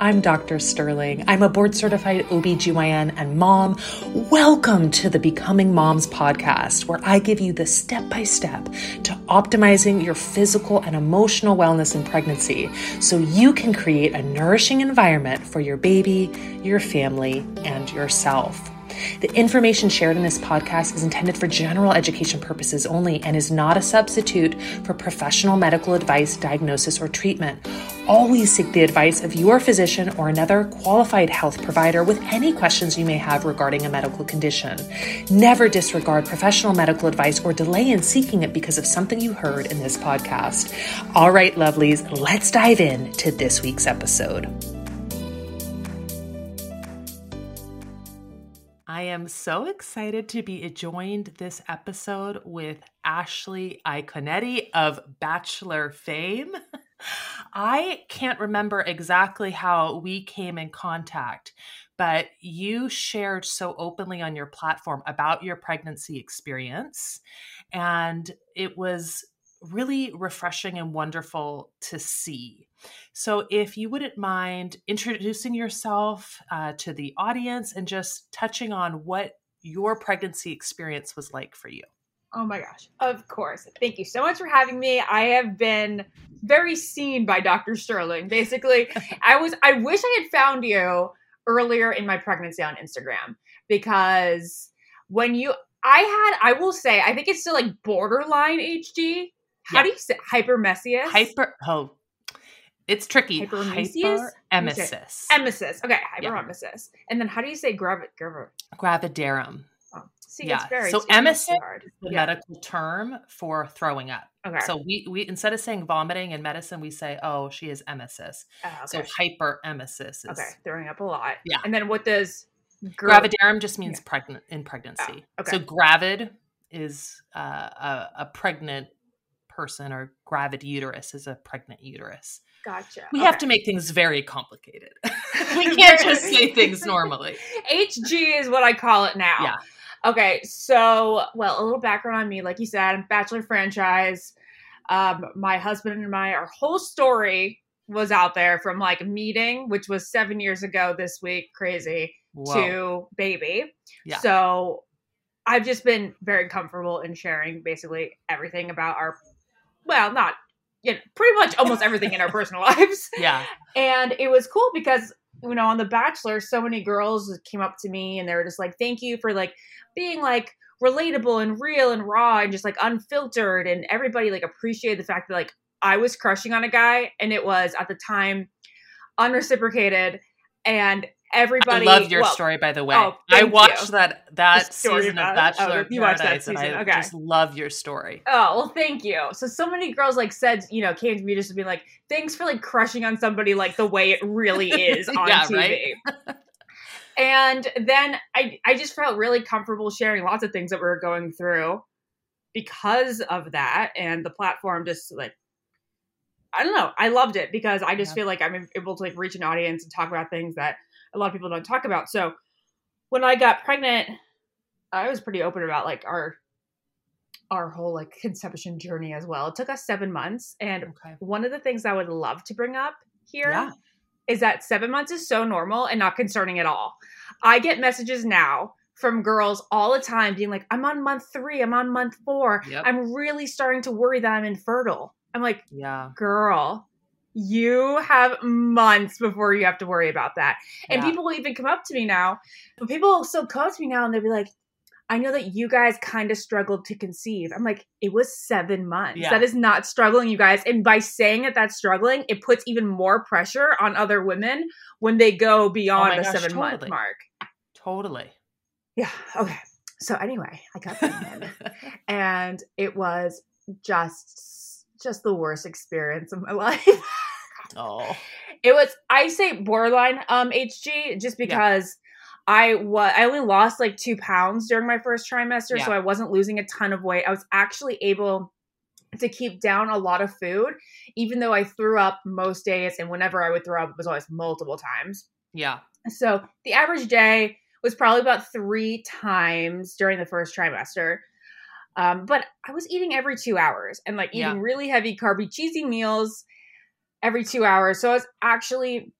I'm Dr. Sterling. I'm a board certified OBGYN and mom. Welcome to the Becoming Moms podcast, where I give you the step by step to optimizing your physical and emotional wellness in pregnancy so you can create a nourishing environment for your baby, your family, and yourself. The information shared in this podcast is intended for general education purposes only and is not a substitute for professional medical advice, diagnosis, or treatment. Always seek the advice of your physician or another qualified health provider with any questions you may have regarding a medical condition. Never disregard professional medical advice or delay in seeking it because of something you heard in this podcast. All right, lovelies, let's dive in to this week's episode. I am so excited to be joined this episode with Ashley Iaconetti of Bachelor fame. I can't remember exactly how we came in contact, but you shared so openly on your platform about your pregnancy experience. And it was really refreshing and wonderful to see. So, if you wouldn't mind introducing yourself uh, to the audience and just touching on what your pregnancy experience was like for you. Oh my gosh. Of course. Thank you so much for having me. I have been very seen by Dr. Sterling. Basically, I was I wish I had found you earlier in my pregnancy on Instagram because when you I had I will say I think it's still like borderline HG how yeah. do you say hypermesis? Hyper. Oh, it's tricky. Hyperemesis. Hyperemesis. Emesis. Okay, hyperemesis. Yeah. And then how do you say gravid? Gravid. Gravidarum. See, yeah. it's very so emesis is the yeah. medical term for throwing up. Okay. So we we instead of saying vomiting in medicine, we say, oh, she is emesis. Oh, okay. So hyperemesis is okay, throwing up a lot. Yeah. And then what does gravidarum just means pregnant in pregnancy. Oh, okay. So gravid is uh, a, a pregnant person or gravid uterus is a pregnant uterus. Gotcha. We okay. have to make things very complicated. we can't just say things normally. HG is what I call it now. Yeah. Okay, so well, a little background on me. Like you said, I'm Bachelor franchise. Um, my husband and I, our whole story was out there from like meeting, which was seven years ago this week, crazy, Whoa. to baby. Yeah. So I've just been very comfortable in sharing basically everything about our well, not you know, pretty much almost everything in our personal lives. Yeah. And it was cool because, you know, on The Bachelor, so many girls came up to me and they were just like, thank you for like being like relatable and real and raw and just like unfiltered. And everybody like appreciated the fact that like I was crushing on a guy and it was at the time unreciprocated. And everybody. I love your well, story, by the way. Oh, I watched you. that that season of Bachelor oh, you watched that season. Oh, and I okay. just love your story. Oh well, thank you. So so many girls like said, you know, came to me just to be like, thanks for like crushing on somebody like the way it really is on yeah, TV. And then I I just felt really comfortable sharing lots of things that we were going through because of that, and the platform just like I don't know. I loved it because I just yeah. feel like I'm able to like reach an audience and talk about things that a lot of people don't talk about. So when I got pregnant, I was pretty open about like our our whole like conception journey as well. It took us seven months, and okay. one of the things I would love to bring up here yeah. is that seven months is so normal and not concerning at all. I get messages now from girls all the time being like, "I'm on month three. I'm on month four. Yep. I'm really starting to worry that I'm infertile." I'm like, "Yeah, girl." You have months before you have to worry about that. And yeah. people will even come up to me now, but people will still come to me now and they'll be like, I know that you guys kind of struggled to conceive. I'm like, it was seven months. Yeah. That is not struggling, you guys. And by saying that that's struggling, it puts even more pressure on other women when they go oh beyond oh the gosh, seven totally. month mark. Totally. Yeah. Okay. So anyway, I got pregnant, and it was just just the worst experience of my life. Oh. It was I say borderline um HG just because yeah. I was I only lost like 2 pounds during my first trimester yeah. so I wasn't losing a ton of weight. I was actually able to keep down a lot of food even though I threw up most days and whenever I would throw up it was always multiple times. Yeah. So the average day was probably about 3 times during the first trimester. Um, but I was eating every two hours and like eating yeah. really heavy carby cheesy meals every two hours. So I was actually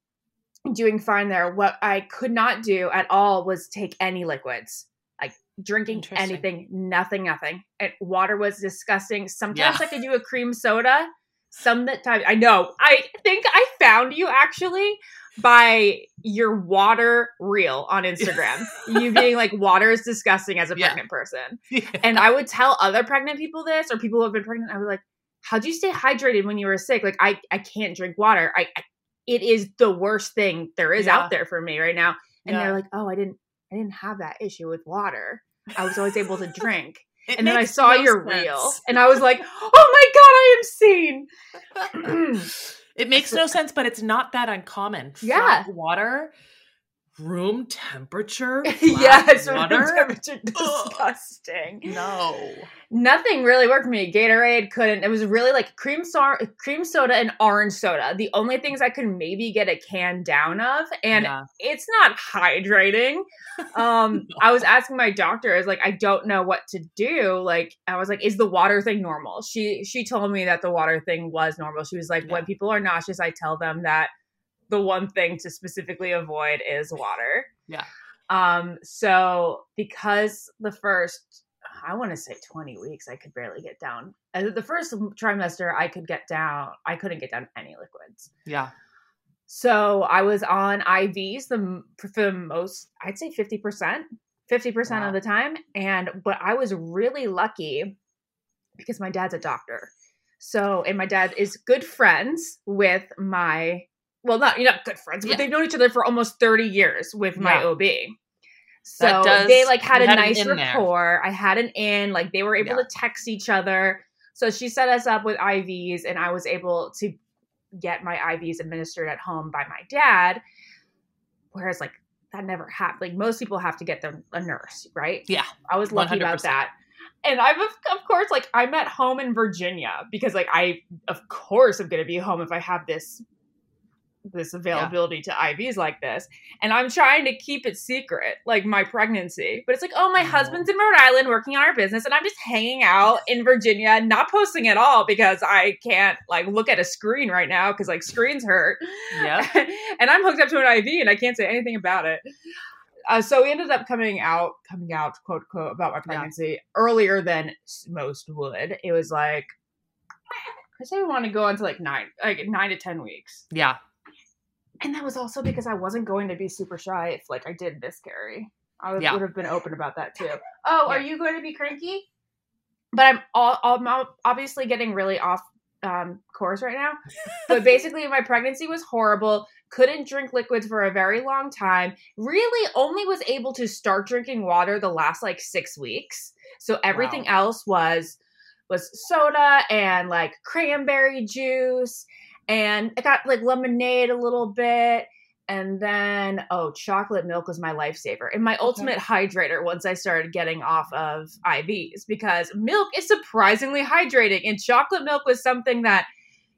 doing fine there. What I could not do at all was take any liquids. Like drinking anything, nothing, nothing. And water was disgusting. Sometimes yeah. I could do a cream soda. Some that time I know. I think I found you actually by your water reel on Instagram. you being like, water is disgusting as a pregnant yeah. person. Yeah. And I would tell other pregnant people this or people who have been pregnant, I was like, how'd you stay hydrated when you were sick? Like, I, I can't drink water. I, I it is the worst thing there is yeah. out there for me right now. And they're like, oh, I didn't, I didn't have that issue with water. I was always able to drink. and then I saw no your sense. reel and I was like, oh my God, I am seen. It makes no sense, but it's not that uncommon. Yeah. Flat water, room temperature. yes, water. room temperature. Disgusting. Ugh. No. Nothing really worked for me. Gatorade couldn't. It was really like cream so- cream soda and orange soda. The only things I could maybe get a can down of, and yeah. it's not hydrating. Um, no. I was asking my doctor, I was like, I don't know what to do. Like, I was like, is the water thing normal? She she told me that the water thing was normal. She was like, yeah. when people are nauseous, I tell them that the one thing to specifically avoid is water. Yeah. Um, so because the first I want to say 20 weeks, I could barely get down. The first trimester, I could get down, I couldn't get down any liquids. Yeah. So I was on IVs the for the most, I'd say 50%, 50% wow. of the time. And, but I was really lucky because my dad's a doctor. So, and my dad is good friends with my, well, not, you're not good friends, but yeah. they've known each other for almost 30 years with my yeah. OB. So does, they like had a had nice rapport. There. I had an in, like they were able yeah. to text each other. So she set us up with IVs, and I was able to get my IVs administered at home by my dad. Whereas, like, that never happened. Like, most people have to get them a nurse, right? Yeah. I was lucky 100%. about that. And I'm, of, of course, like, I'm at home in Virginia because, like, I, of course, I'm going to be home if I have this this availability yeah. to IVs like this. And I'm trying to keep it secret, like my pregnancy. But it's like, oh, my husband's in Rhode Island working on our business, and I'm just hanging out in Virginia, not posting at all because I can't like look at a screen right now because like screens hurt. Yeah. and I'm hooked up to an IV and I can't say anything about it. Uh, so we ended up coming out, coming out, quote quote, about my pregnancy yeah. earlier than most would. It was like I say we want to go into like nine, like nine to ten weeks. Yeah, and that was also because I wasn't going to be super shy if like I did miscarry. I would, yeah. would have been open about that too. Oh, yeah. are you going to be cranky? But I'm all, I'm obviously getting really off um, course right now. but basically, my pregnancy was horrible. Couldn't drink liquids for a very long time. Really, only was able to start drinking water the last like six weeks. So everything wow. else was was soda and like cranberry juice and I got like lemonade a little bit. And then, oh, chocolate milk was my lifesaver and my ultimate hydrator once I started getting off of IVs because milk is surprisingly hydrating. And chocolate milk was something that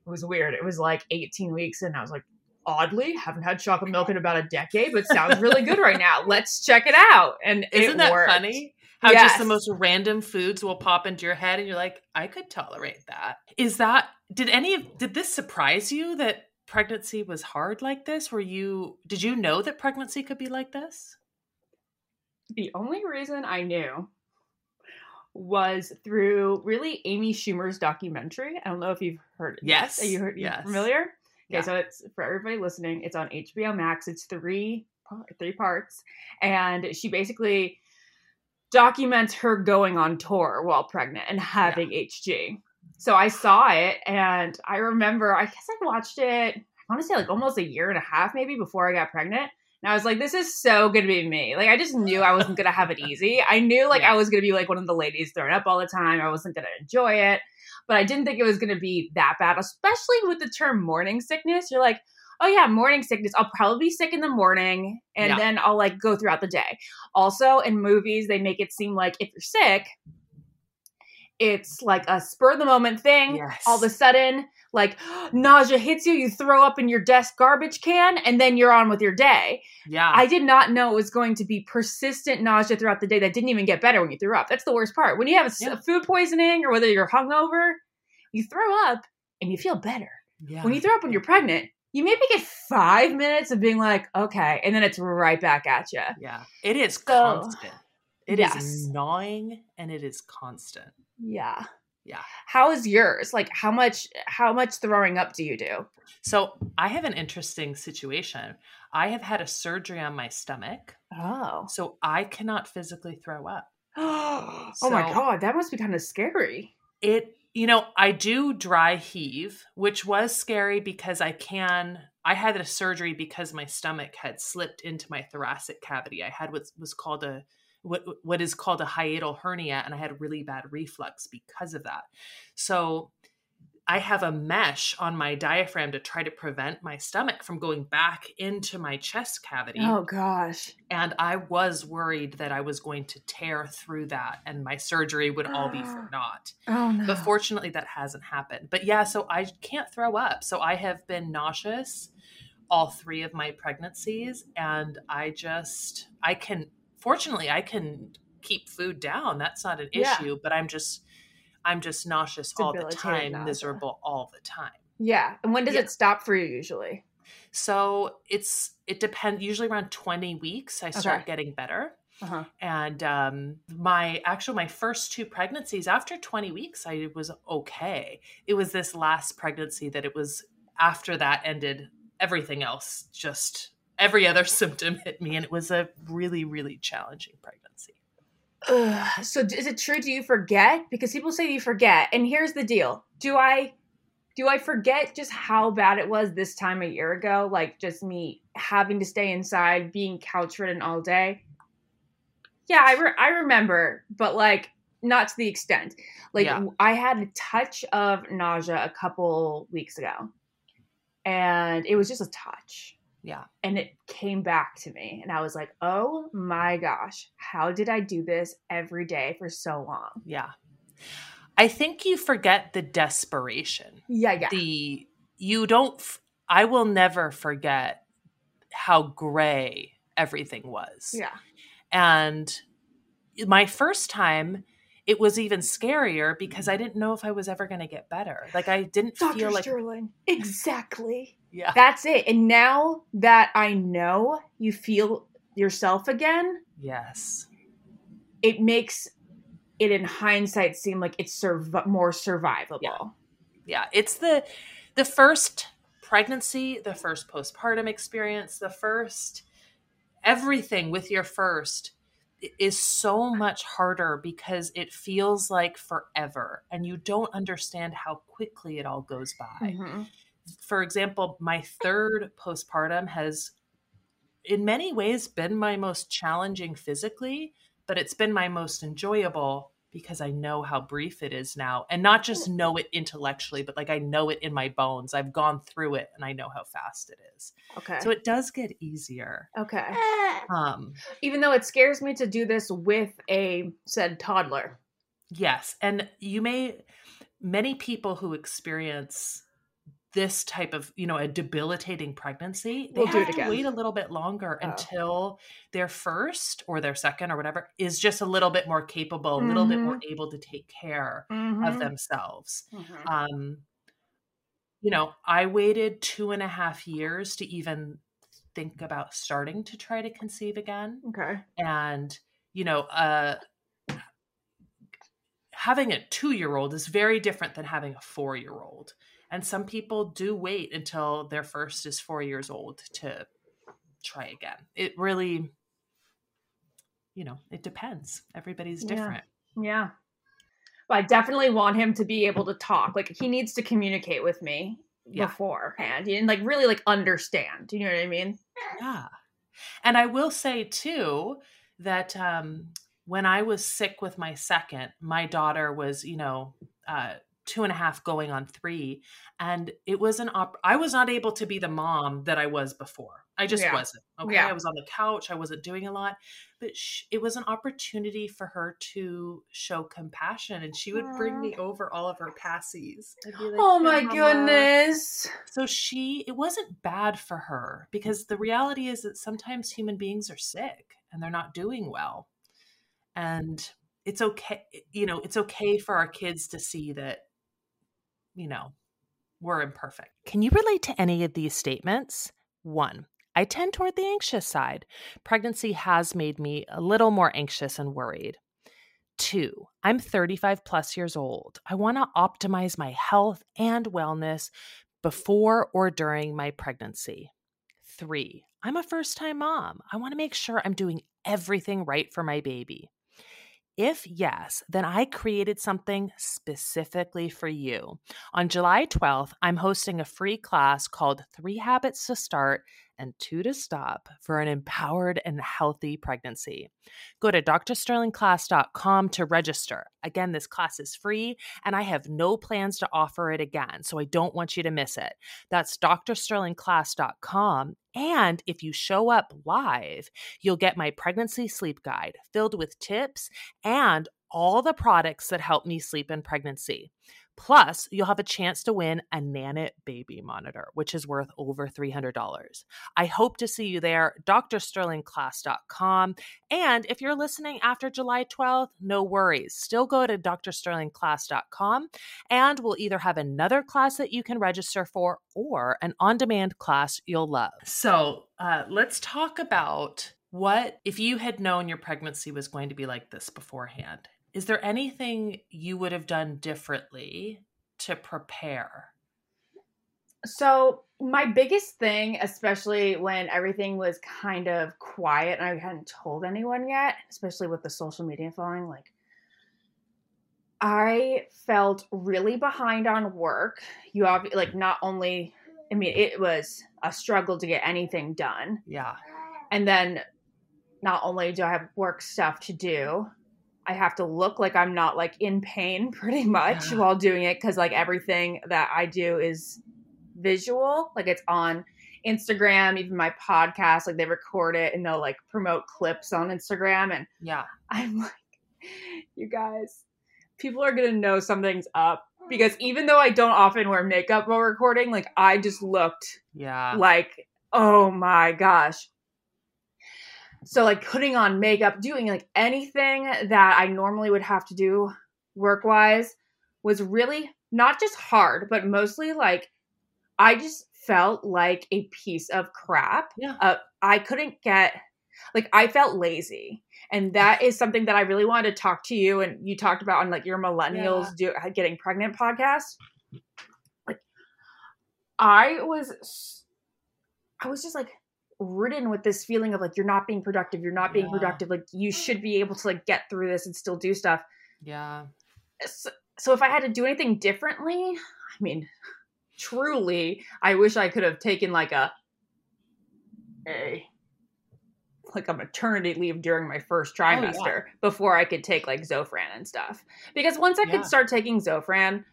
was weird. It was like 18 weeks, and I was like, oddly, haven't had chocolate milk in about a decade, but sounds really good right now. Let's check it out. And isn't that worked. funny? How yes. just the most random foods will pop into your head, and you're like, I could tolerate that. Is that did any of did this surprise you that pregnancy was hard like this? Were you did you know that pregnancy could be like this? The only reason I knew was through really Amy Schumer's documentary. I don't know if you've heard it. Yes. Are you heard yes. familiar? Okay, yeah. so it's for everybody listening, it's on HBO Max. It's three three parts. And she basically documents her going on tour while pregnant and having yeah. HG. So I saw it and I remember, I guess I watched it, I want to say like almost a year and a half maybe before I got pregnant. And I was like, this is so going to be me. Like, I just knew I wasn't going to have it easy. I knew like yeah. I was going to be like one of the ladies throwing up all the time. I wasn't going to enjoy it. But I didn't think it was going to be that bad, especially with the term morning sickness. You're like, oh yeah, morning sickness. I'll probably be sick in the morning and yeah. then I'll like go throughout the day. Also, in movies, they make it seem like if you're sick, it's like a spur of the moment thing. Yes. All of a sudden, like nausea hits you, you throw up in your desk garbage can, and then you're on with your day. Yeah. I did not know it was going to be persistent nausea throughout the day that didn't even get better when you threw up. That's the worst part. When you have a, yeah. food poisoning or whether you're hungover, you throw up and you feel better. Yeah. When you throw up when you're pregnant, you maybe get five minutes of being like, okay, and then it's right back at you. Yeah, it is so, constant. It yes. is gnawing and it is constant. Yeah. Yeah. How is yours? Like how much how much throwing up do you do? So, I have an interesting situation. I have had a surgery on my stomach. Oh. So, I cannot physically throw up. oh so, my god, that must be kind of scary. It you know, I do dry heave, which was scary because I can I had a surgery because my stomach had slipped into my thoracic cavity. I had what was called a what what is called a hiatal hernia and I had really bad reflux because of that. So I have a mesh on my diaphragm to try to prevent my stomach from going back into my chest cavity. Oh gosh. And I was worried that I was going to tear through that and my surgery would all be for naught. Oh no. But fortunately that hasn't happened. But yeah, so I can't throw up. So I have been nauseous all three of my pregnancies and I just I can fortunately I can keep food down. That's not an yeah. issue, but I'm just I'm just nauseous all the time, nausea. miserable all the time. Yeah. And when does yeah. it stop for you usually? So it's it depends usually around 20 weeks I start okay. getting better. Uh-huh. And um, my actual my first two pregnancies after 20 weeks I was okay. It was this last pregnancy that it was after that ended everything else just every other symptom hit me and it was a really really challenging pregnancy. Ugh. So is it true? Do you forget? Because people say you forget. And here's the deal: Do I, do I forget just how bad it was this time a year ago? Like just me having to stay inside, being couch ridden all day. Yeah, I re- I remember, but like not to the extent. Like yeah. I had a touch of nausea a couple weeks ago, and it was just a touch. Yeah. And it came back to me. And I was like, oh my gosh, how did I do this every day for so long? Yeah. I think you forget the desperation. Yeah, yeah. The, you don't, I will never forget how gray everything was. Yeah. And my first time, it was even scarier because I didn't know if I was ever going to get better. Like I didn't Dr. feel like Sterling. Exactly. Yeah. That's it. And now that I know you feel yourself again, yes. It makes it in hindsight seem like it's more survivable. Yeah. yeah, it's the the first pregnancy, the first postpartum experience, the first everything with your first is so much harder because it feels like forever and you don't understand how quickly it all goes by. Mm-hmm for example, my third postpartum has, in many ways, been my most challenging physically, but it's been my most enjoyable because I know how brief it is now. And not just know it intellectually, but like I know it in my bones. I've gone through it and I know how fast it is. Okay. So it does get easier. Okay. Um even though it scares me to do this with a said toddler. Yes. And you may many people who experience this type of you know a debilitating pregnancy they we'll have to wait a little bit longer oh. until their first or their second or whatever is just a little bit more capable mm-hmm. a little bit more mm-hmm. able to take care mm-hmm. of themselves mm-hmm. um you know i waited two and a half years to even think about starting to try to conceive again okay and you know uh having a two year old is very different than having a four year old and some people do wait until their first is four years old to try again. It really, you know, it depends. Everybody's different. Yeah. yeah. Well, I definitely want him to be able to talk. Like he needs to communicate with me yeah. beforehand and like really like understand. Do you know what I mean? Yeah. And I will say too that um when I was sick with my second, my daughter was, you know, uh two and a half going on three and it was an op i was not able to be the mom that i was before i just yeah. wasn't okay yeah. i was on the couch i wasn't doing a lot but sh- it was an opportunity for her to show compassion and she would Aww. bring me over all of her passies like, oh my Mama. goodness so she it wasn't bad for her because the reality is that sometimes human beings are sick and they're not doing well and it's okay you know it's okay for our kids to see that you know, we're imperfect. Can you relate to any of these statements? One, I tend toward the anxious side. Pregnancy has made me a little more anxious and worried. Two, I'm 35 plus years old. I want to optimize my health and wellness before or during my pregnancy. Three, I'm a first time mom. I want to make sure I'm doing everything right for my baby. If yes, then I created something specifically for you. On July 12th, I'm hosting a free class called Three Habits to Start and Two to Stop for an empowered and healthy pregnancy. Go to drsterlingclass.com to register. Again, this class is free and I have no plans to offer it again, so I don't want you to miss it. That's drsterlingclass.com and if you show up live, you'll get my pregnancy sleep guide filled with tips and all the products that help me sleep in pregnancy. Plus, you'll have a chance to win a Nanit baby monitor, which is worth over $300. I hope to see you there, drsterlingclass.com. And if you're listening after July 12th, no worries. Still go to drsterlingclass.com and we'll either have another class that you can register for or an on demand class you'll love. So, uh, let's talk about what if you had known your pregnancy was going to be like this beforehand is there anything you would have done differently to prepare? So, my biggest thing, especially when everything was kind of quiet and I hadn't told anyone yet, especially with the social media following, like, I felt really behind on work. You obviously, like, not only, I mean, it was a struggle to get anything done. Yeah. And then not only do I have work stuff to do, I have to look like I'm not like in pain pretty much yeah. while doing it because like everything that I do is visual. Like it's on Instagram, even my podcast, like they record it and they'll like promote clips on Instagram. And yeah, I'm like, you guys, people are gonna know something's up because even though I don't often wear makeup while recording, like I just looked yeah like oh my gosh so like putting on makeup, doing like anything that I normally would have to do work wise was really not just hard, but mostly like I just felt like a piece of crap. Yeah. Uh, I couldn't get like I felt lazy. And that is something that I really wanted to talk to you and you talked about on like your millennials yeah. do getting pregnant podcast. Like I was I was just like ridden with this feeling of like you're not being productive you're not being yeah. productive like you should be able to like get through this and still do stuff yeah so, so if i had to do anything differently i mean truly i wish i could have taken like a a like a maternity leave during my first trimester oh, yeah. before i could take like zofran and stuff because once i yeah. could start taking zofran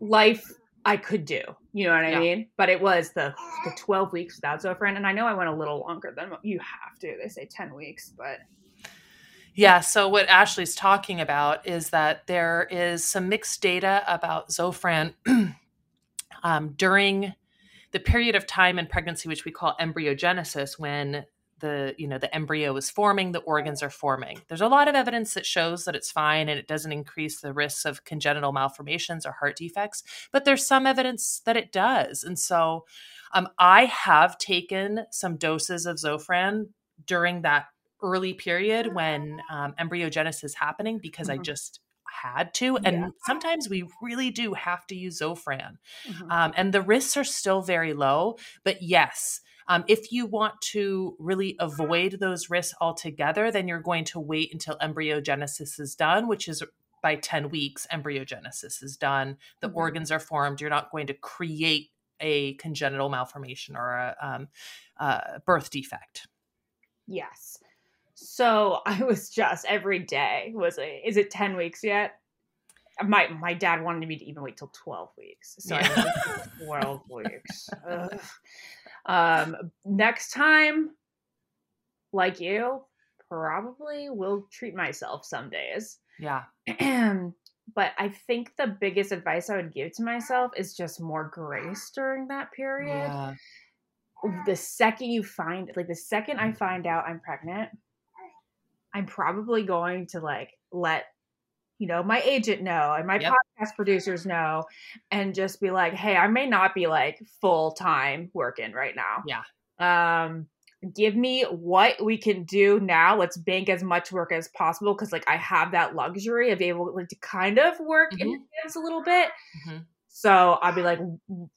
life I could do. You know what I yeah. mean? But it was the the 12 weeks without Zofran. And I know I went a little longer than you have to. They say 10 weeks, but yeah, so what Ashley's talking about is that there is some mixed data about Zofran um, during the period of time in pregnancy, which we call embryogenesis, when the you know the embryo is forming the organs are forming there's a lot of evidence that shows that it's fine and it doesn't increase the risks of congenital malformations or heart defects but there's some evidence that it does and so um, i have taken some doses of zofran during that early period when um, embryogenesis is happening because mm-hmm. i just had to and yeah. sometimes we really do have to use zofran mm-hmm. um, and the risks are still very low but yes um, if you want to really avoid those risks altogether, then you're going to wait until embryogenesis is done, which is by 10 weeks, embryogenesis is done. The mm-hmm. organs are formed. You're not going to create a congenital malformation or a, um, a birth defect. Yes. So I was just every day was a, is it 10 weeks yet? My my dad wanted me to even wait till 12 weeks. So yeah. 12 weeks. Ugh. Um, next time, like you, probably will treat myself some days. Yeah. but I think the biggest advice I would give to myself is just more grace during that period. Yeah. The second you find, like, the second I find out I'm pregnant, I'm probably going to like let you know, my agent know and my yep. podcast producers know and just be like, hey, I may not be like full time working right now. Yeah. Um, give me what we can do now. Let's bank as much work as possible because like I have that luxury of able like, to kind of work mm-hmm. in advance a little bit. Mm-hmm. So I'll be like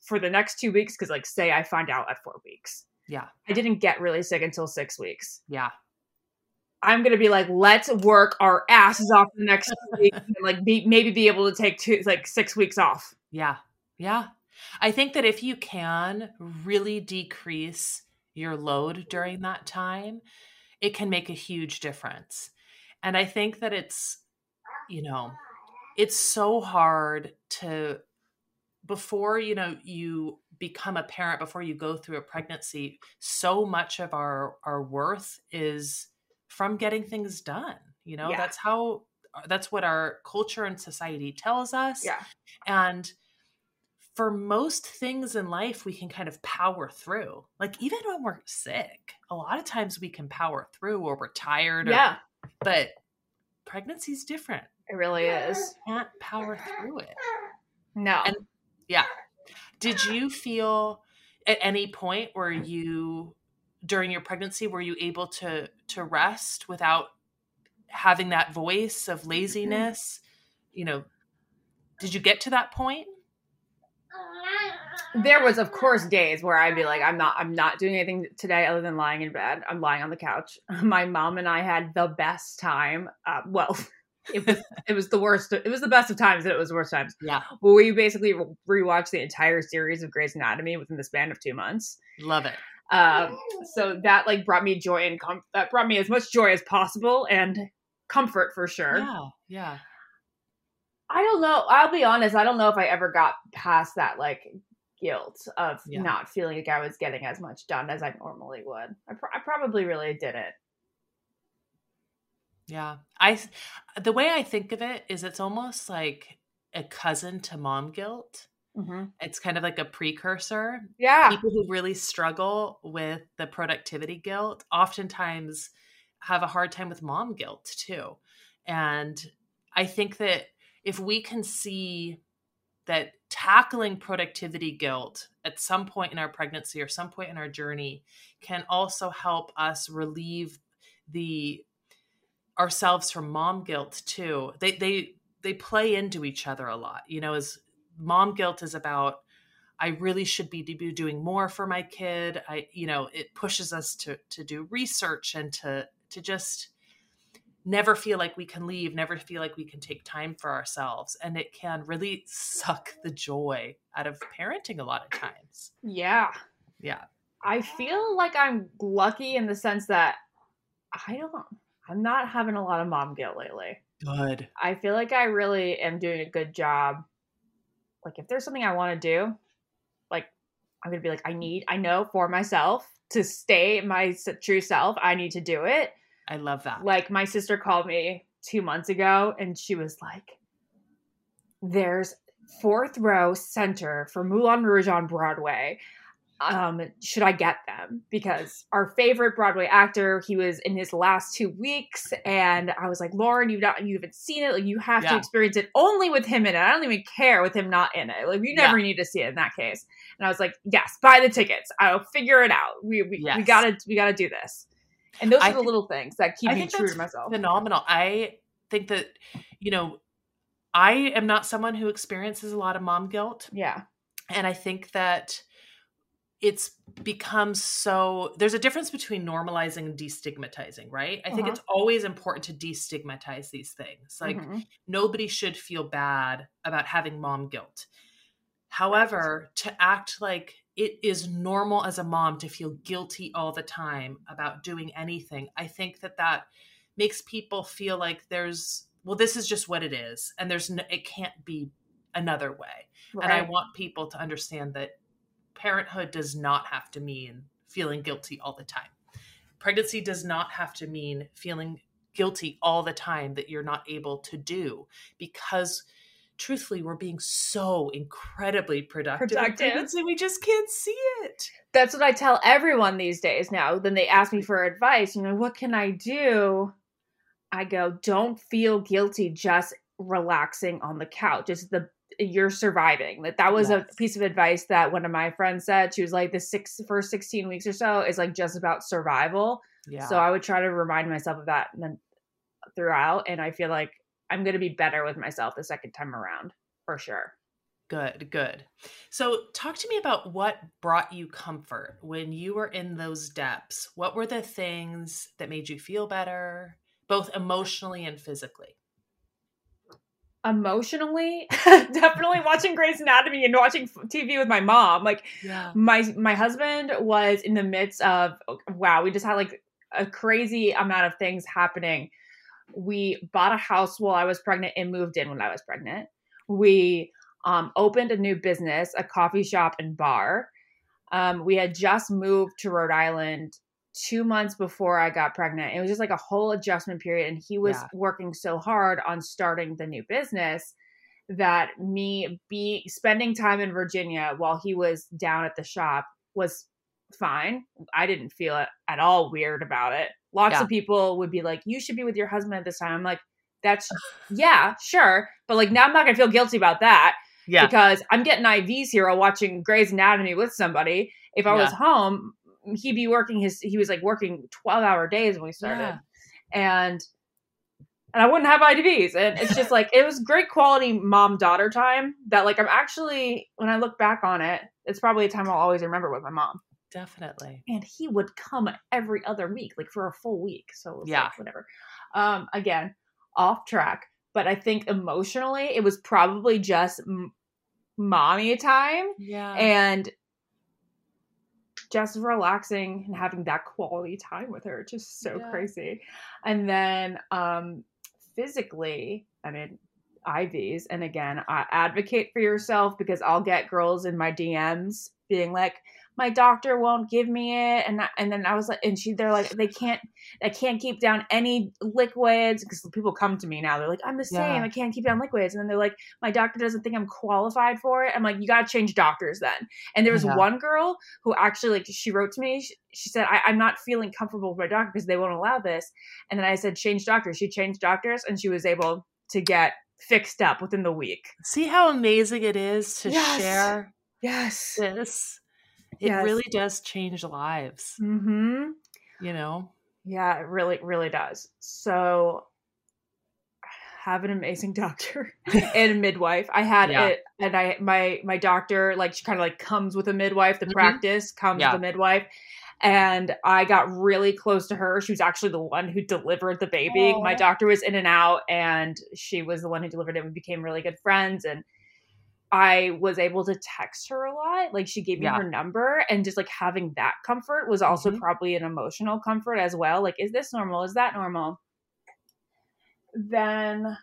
for the next two weeks, because like say I find out at four weeks. Yeah. I didn't get really sick until six weeks. Yeah. I'm gonna be like, let's work our asses off the next week, and like be maybe be able to take two like six weeks off. Yeah, yeah. I think that if you can really decrease your load during that time, it can make a huge difference. And I think that it's, you know, it's so hard to before you know you become a parent before you go through a pregnancy so much of our our worth is from getting things done you know? Yeah. that's how uh, that's what our culture and society tells us yeah. and for most things in life we can kind of power through like even when we're sick a lot of times we can power through or we're tired or, yeah. but pregnancy's different. It really is. You can't power through it. No. And yeah. Did you feel at any point where you during your pregnancy were you able to to rest without having that voice of laziness? You know did you get to that point? There was of course days where i'd be like i'm not i'm not doing anything today other than lying in bed. I'm lying on the couch. My mom and i had the best time uh, well it was it was the worst it was the best of times and it was the worst times. Yeah. Well we basically rewatched the entire series of Grey's Anatomy within the span of two months. Love it um, so that like brought me joy and com- that brought me as much joy as possible and comfort for sure. Yeah, yeah. I don't know. I'll be honest. I don't know if I ever got past that like guilt of yeah. not feeling like I was getting as much done as I normally would. I, I probably really didn't. Yeah, I the way I think of it is it's almost like a cousin to mom guilt Mm-hmm. It's kind of like a precursor. Yeah. People who really struggle with the productivity guilt oftentimes have a hard time with mom guilt too. And I think that if we can see that tackling productivity guilt at some point in our pregnancy or some point in our journey can also help us relieve the ourselves from mom guilt too. They they they play into each other a lot. You know, as mom guilt is about I really should be doing more for my kid. I, you know, it pushes us to to do research and to to just never feel like we can leave, never feel like we can take time for ourselves, and it can really suck the joy out of parenting a lot of times. Yeah, yeah. I feel like I'm lucky in the sense that I don't. I'm not having a lot of mom guilt lately. Good. I feel like I really am doing a good job like if there's something I want to do, like I'm gonna be like, I need, I know for myself to stay my true self, I need to do it. I love that. Like my sister called me two months ago, and she was like, "There's fourth row center for Moulin Rouge on Broadway um, should I get them? Because our favorite Broadway actor, he was in his last two weeks, and I was like, Lauren, you've not, you haven't seen it. Like, you have yeah. to experience it only with him in it. I don't even care with him not in it. Like, you never yeah. need to see it in that case. And I was like, yes, buy the tickets. I'll figure it out. We we, yes. we gotta we gotta do this. And those are the think, little things that keep I me true to myself. Phenomenal. I think that you know, I am not someone who experiences a lot of mom guilt. Yeah. And I think that it's become so there's a difference between normalizing and destigmatizing right i uh-huh. think it's always important to destigmatize these things like mm-hmm. nobody should feel bad about having mom guilt however to act like it is normal as a mom to feel guilty all the time about doing anything i think that that makes people feel like there's well this is just what it is and there's no, it can't be another way right. and i want people to understand that parenthood does not have to mean feeling guilty all the time. Pregnancy does not have to mean feeling guilty all the time that you're not able to do because truthfully we're being so incredibly productive, productive. and we just can't see it that's what i tell everyone these days now then they ask me for advice you know what can i do i go don't feel guilty just relaxing on the couch. It's the you're surviving. That that was yes. a piece of advice that one of my friends said. She was like, the six first 16 weeks or so is like just about survival. Yeah. So I would try to remind myself of that throughout. And I feel like I'm gonna be better with myself the second time around for sure. Good, good. So, talk to me about what brought you comfort when you were in those depths. What were the things that made you feel better, both emotionally and physically? Emotionally definitely watching Grey's Anatomy and watching TV with my mom. Like yeah. my my husband was in the midst of wow we just had like a crazy amount of things happening. We bought a house while I was pregnant and moved in when I was pregnant. We um, opened a new business a coffee shop and bar. Um, we had just moved to Rhode Island two months before I got pregnant. It was just like a whole adjustment period. And he was yeah. working so hard on starting the new business that me be spending time in Virginia while he was down at the shop was fine. I didn't feel it at all weird about it. Lots yeah. of people would be like, You should be with your husband at this time. I'm like, That's yeah, sure. But like now I'm not gonna feel guilty about that. Yeah. Because I'm getting IVs here while watching Grey's Anatomy with somebody. If I yeah. was home, he'd be working his he was like working 12 hour days when we started yeah. and and I wouldn't have IVs. And it's just like it was great quality mom daughter time that like I'm actually when I look back on it, it's probably a time I'll always remember with my mom. Definitely. And he would come every other week, like for a full week. So yeah, like, whatever. Um, again, off track, but I think emotionally it was probably just m- mommy time. Yeah. And just relaxing and having that quality time with her just so yeah. crazy and then um physically i mean ivs and again i advocate for yourself because i'll get girls in my dms being like my doctor won't give me it. And and then I was like and she they're like they can't I can't keep down any liquids because people come to me now. They're like I'm the same. Yeah. I can't keep down liquids. And then they're like my doctor doesn't think I'm qualified for it. I'm like you got to change doctors then. And there was yeah. one girl who actually like she wrote to me. She, she said I, am not feeling comfortable with my doctor because they won't allow this. And then I said change doctors. She changed doctors and she was able to get fixed up within the week. See how amazing it is to yes. share yes. this it really does change lives. Mm-hmm. You know? Yeah, it really, really does. So have an amazing doctor and a midwife. I had yeah. it and I my my doctor like she kind of like comes with a midwife. The mm-hmm. practice comes yeah. with a midwife. And I got really close to her. She was actually the one who delivered the baby. Aww. My doctor was in and out, and she was the one who delivered it. We became really good friends. And I was able to text her a lot. Like she gave me yeah. her number and just like having that comfort was also mm-hmm. probably an emotional comfort as well. Like, is this normal? Is that normal? Then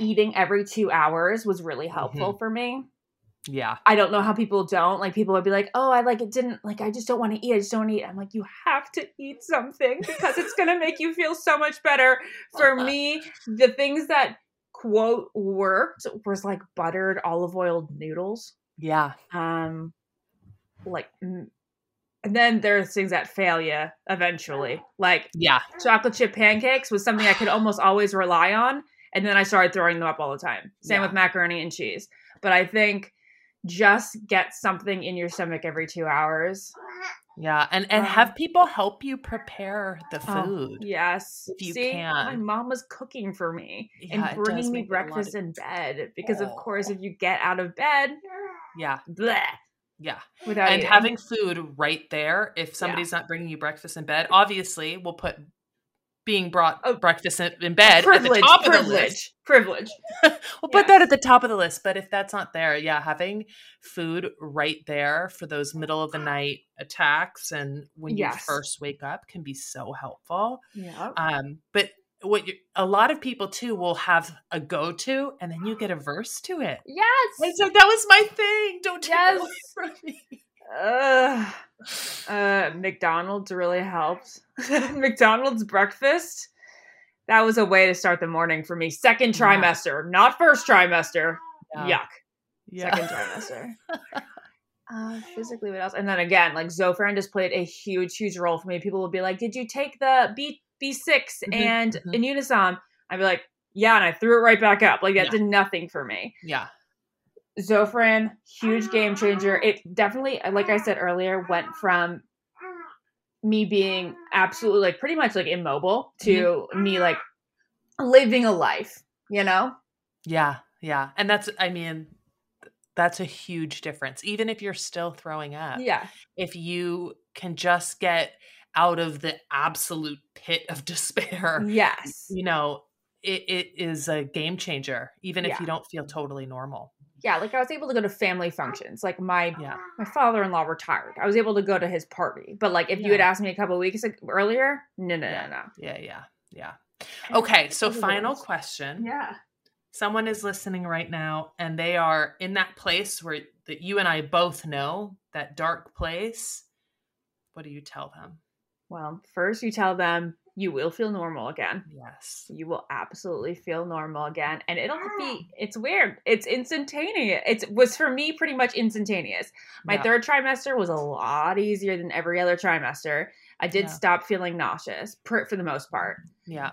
eating every two hours was really helpful mm-hmm. for me. Yeah. I don't know how people don't. Like people would be like, oh, I like it didn't like I just don't want to eat. I just don't eat. I'm like, you have to eat something because it's gonna make you feel so much better. For me, the things that quote worked was like buttered olive oil noodles. Yeah. Um, like, and then there's things that fail you eventually. Like, yeah, chocolate chip pancakes was something I could almost always rely on, and then I started throwing them up all the time. Same yeah. with macaroni and cheese. But I think just get something in your stomach every two hours yeah, and and um, have people help you prepare the oh, food. Oh, yes, if you See, can. My mom was cooking for me yeah, and bringing me breakfast of... in bed because, oh. of course, if you get out of bed, yeah, bleh, yeah, without and eating. having food right there. If somebody's yeah. not bringing you breakfast in bed, obviously we'll put being brought oh, breakfast in, in bed at the top privilege, of the list. Privilege. we'll yeah. put that at the top of the list. But if that's not there, yeah, having food right there for those middle of the night attacks and when yes. you first wake up can be so helpful. Yeah. Um, but what you, a lot of people too will have a go to and then you get averse to it. Yes. And so that was my thing. Don't take yes. it away from me. Uh, uh, McDonald's really helped. McDonald's breakfast. That was a way to start the morning for me. Second trimester, yeah. not first trimester. Yeah. Yuck. Yeah. Second trimester. uh, physically, what else? And then again, like Zofran just played a huge, huge role for me. People would be like, "Did you take the B B 6 mm-hmm. and mm-hmm. I'd be like, Yeah, and I threw it right back up. Like that yeah. did nothing for me. Yeah. Zofran, huge game changer. It definitely, like I said earlier, went from me being absolutely like pretty much like immobile to mm-hmm. me like living a life, you know? Yeah, yeah. And that's, I mean, that's a huge difference. Even if you're still throwing up. Yeah. If you can just get out of the absolute pit of despair. Yes. You know, it, it is a game changer, even yeah. if you don't feel totally normal. Yeah, like I was able to go to family functions. Like my yeah. my father in law retired. I was able to go to his party. But like if yeah. you had asked me a couple weeks earlier, no, no, yeah. no, no. Yeah, yeah, yeah. Okay, so final question. Yeah. Someone is listening right now, and they are in that place where that you and I both know that dark place. What do you tell them? Well, first you tell them you will feel normal again. Yes. You will absolutely feel normal again. And it'll be, it's weird. It's instantaneous. It was for me pretty much instantaneous. My yeah. third trimester was a lot easier than every other trimester. I did yeah. stop feeling nauseous for, for the most part. Yeah.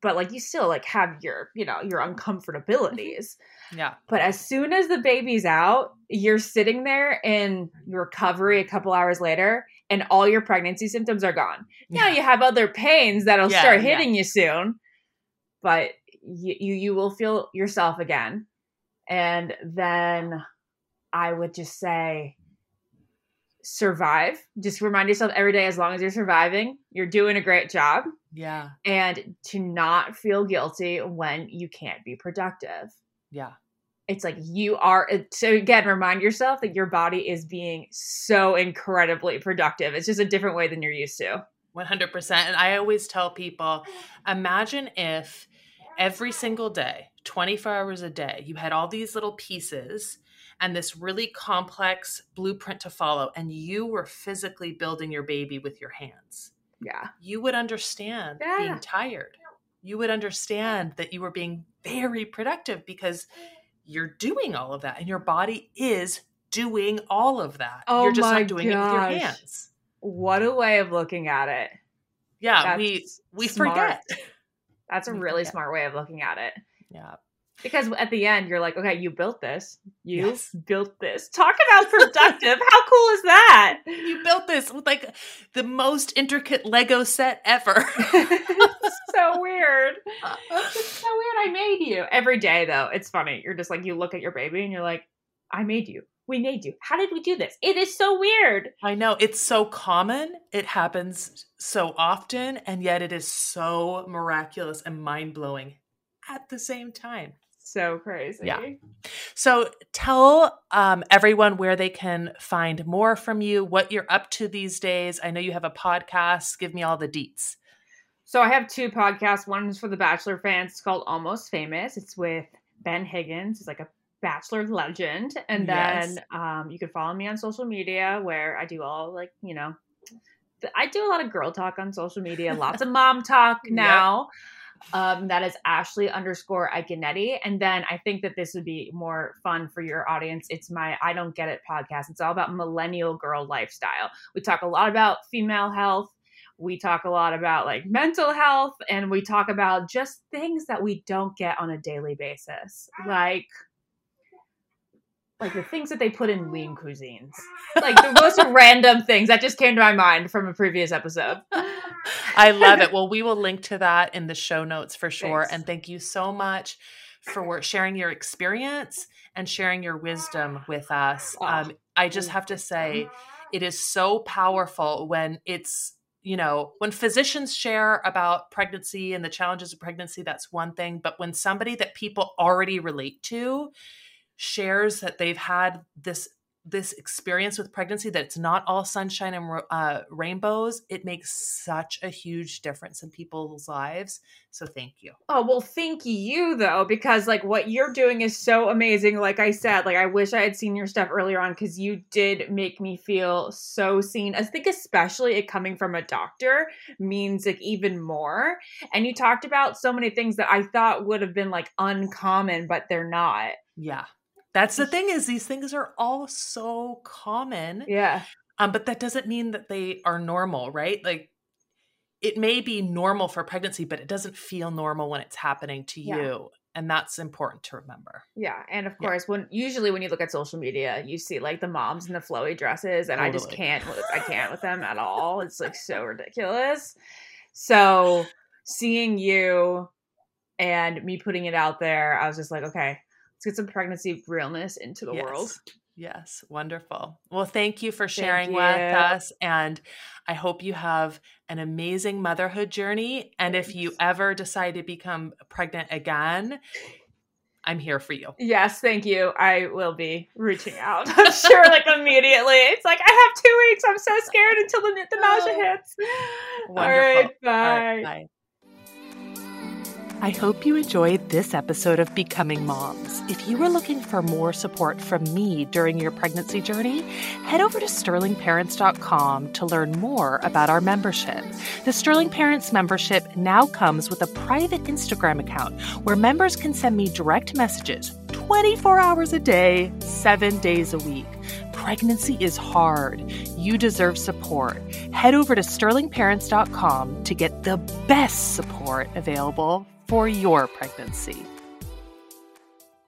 But like you still like have your, you know, your mm-hmm. uncomfortabilities. Yeah. But as soon as the baby's out, you're sitting there in recovery a couple hours later and all your pregnancy symptoms are gone. Yeah. Now you have other pains that'll yeah, start hitting yeah. you soon, but you, you you will feel yourself again. And then I would just say survive. Just remind yourself every day as long as you're surviving, you're doing a great job. Yeah. And to not feel guilty when you can't be productive. Yeah it's like you are so again remind yourself that your body is being so incredibly productive. It's just a different way than you're used to. 100% and i always tell people imagine if every single day 24 hours a day you had all these little pieces and this really complex blueprint to follow and you were physically building your baby with your hands. Yeah. You would understand yeah. being tired. You would understand that you were being very productive because you're doing all of that and your body is doing all of that. Oh you're just not doing gosh. it with your hands. What a way of looking at it. Yeah, That's we we smart. forget. That's a we really forget. smart way of looking at it. Yeah. Because at the end, you're like, okay, you built this. You yes. built this. Talk about productive. How cool is that? You built this with like the most intricate Lego set ever. so weird. It's so weird. I made you. Every day, though, it's funny. You're just like, you look at your baby and you're like, I made you. We made you. How did we do this? It is so weird. I know. It's so common. It happens so often. And yet it is so miraculous and mind blowing at the same time so crazy. Yeah. So tell um, everyone where they can find more from you, what you're up to these days. I know you have a podcast. Give me all the deets. So I have two podcasts. One is for the Bachelor fans. It's called Almost Famous. It's with Ben Higgins. It's like a Bachelor legend. And then yes. um, you can follow me on social media where I do all like, you know, I do a lot of girl talk on social media, lots of mom talk now. Yep. Um, that is Ashley underscore Iaconetti. And then I think that this would be more fun for your audience. It's my I Don't Get It podcast. It's all about millennial girl lifestyle. We talk a lot about female health. We talk a lot about like mental health and we talk about just things that we don't get on a daily basis. Like like the things that they put in lean cuisines. Like the most random things that just came to my mind from a previous episode. I love it. Well, we will link to that in the show notes for sure. Thanks. And thank you so much for sharing your experience and sharing your wisdom with us. Um, I just have to say, it is so powerful when it's you know, when physicians share about pregnancy and the challenges of pregnancy, that's one thing. But when somebody that people already relate to shares that they've had this this experience with pregnancy that it's not all sunshine and uh, rainbows it makes such a huge difference in people's lives. So thank you. Oh well thank you though because like what you're doing is so amazing. Like i said like i wish i had seen your stuff earlier on because you did make me feel so seen. I think especially it coming from a doctor means like even more. And you talked about so many things that i thought would have been like uncommon but they're not. Yeah that's the thing is these things are all so common. Yeah. Um, but that doesn't mean that they are normal, right? Like it may be normal for pregnancy, but it doesn't feel normal when it's happening to yeah. you. And that's important to remember. Yeah. And of course, yeah. when usually when you look at social media, you see like the moms in the flowy dresses, and totally. I just can't I can't with them at all. It's like so ridiculous. So seeing you and me putting it out there, I was just like, okay, let's get some pregnancy realness into the yes. world. Yes, wonderful. Well, thank you for sharing you. with us. And I hope you have an amazing motherhood journey. And Thanks. if you ever decide to become pregnant again, I'm here for you. Yes, thank you. I will be reaching out. I'm sure, like immediately. It's like I have two weeks. I'm so scared until the, the nausea oh. hits. Wonderful. All right, bye. All right, bye. I hope you enjoyed this episode of Becoming Moms. If you are looking for more support from me during your pregnancy journey, head over to sterlingparents.com to learn more about our membership. The Sterling Parents membership now comes with a private Instagram account where members can send me direct messages 24 hours a day, seven days a week. Pregnancy is hard. You deserve support. Head over to sterlingparents.com to get the best support available for your pregnancy.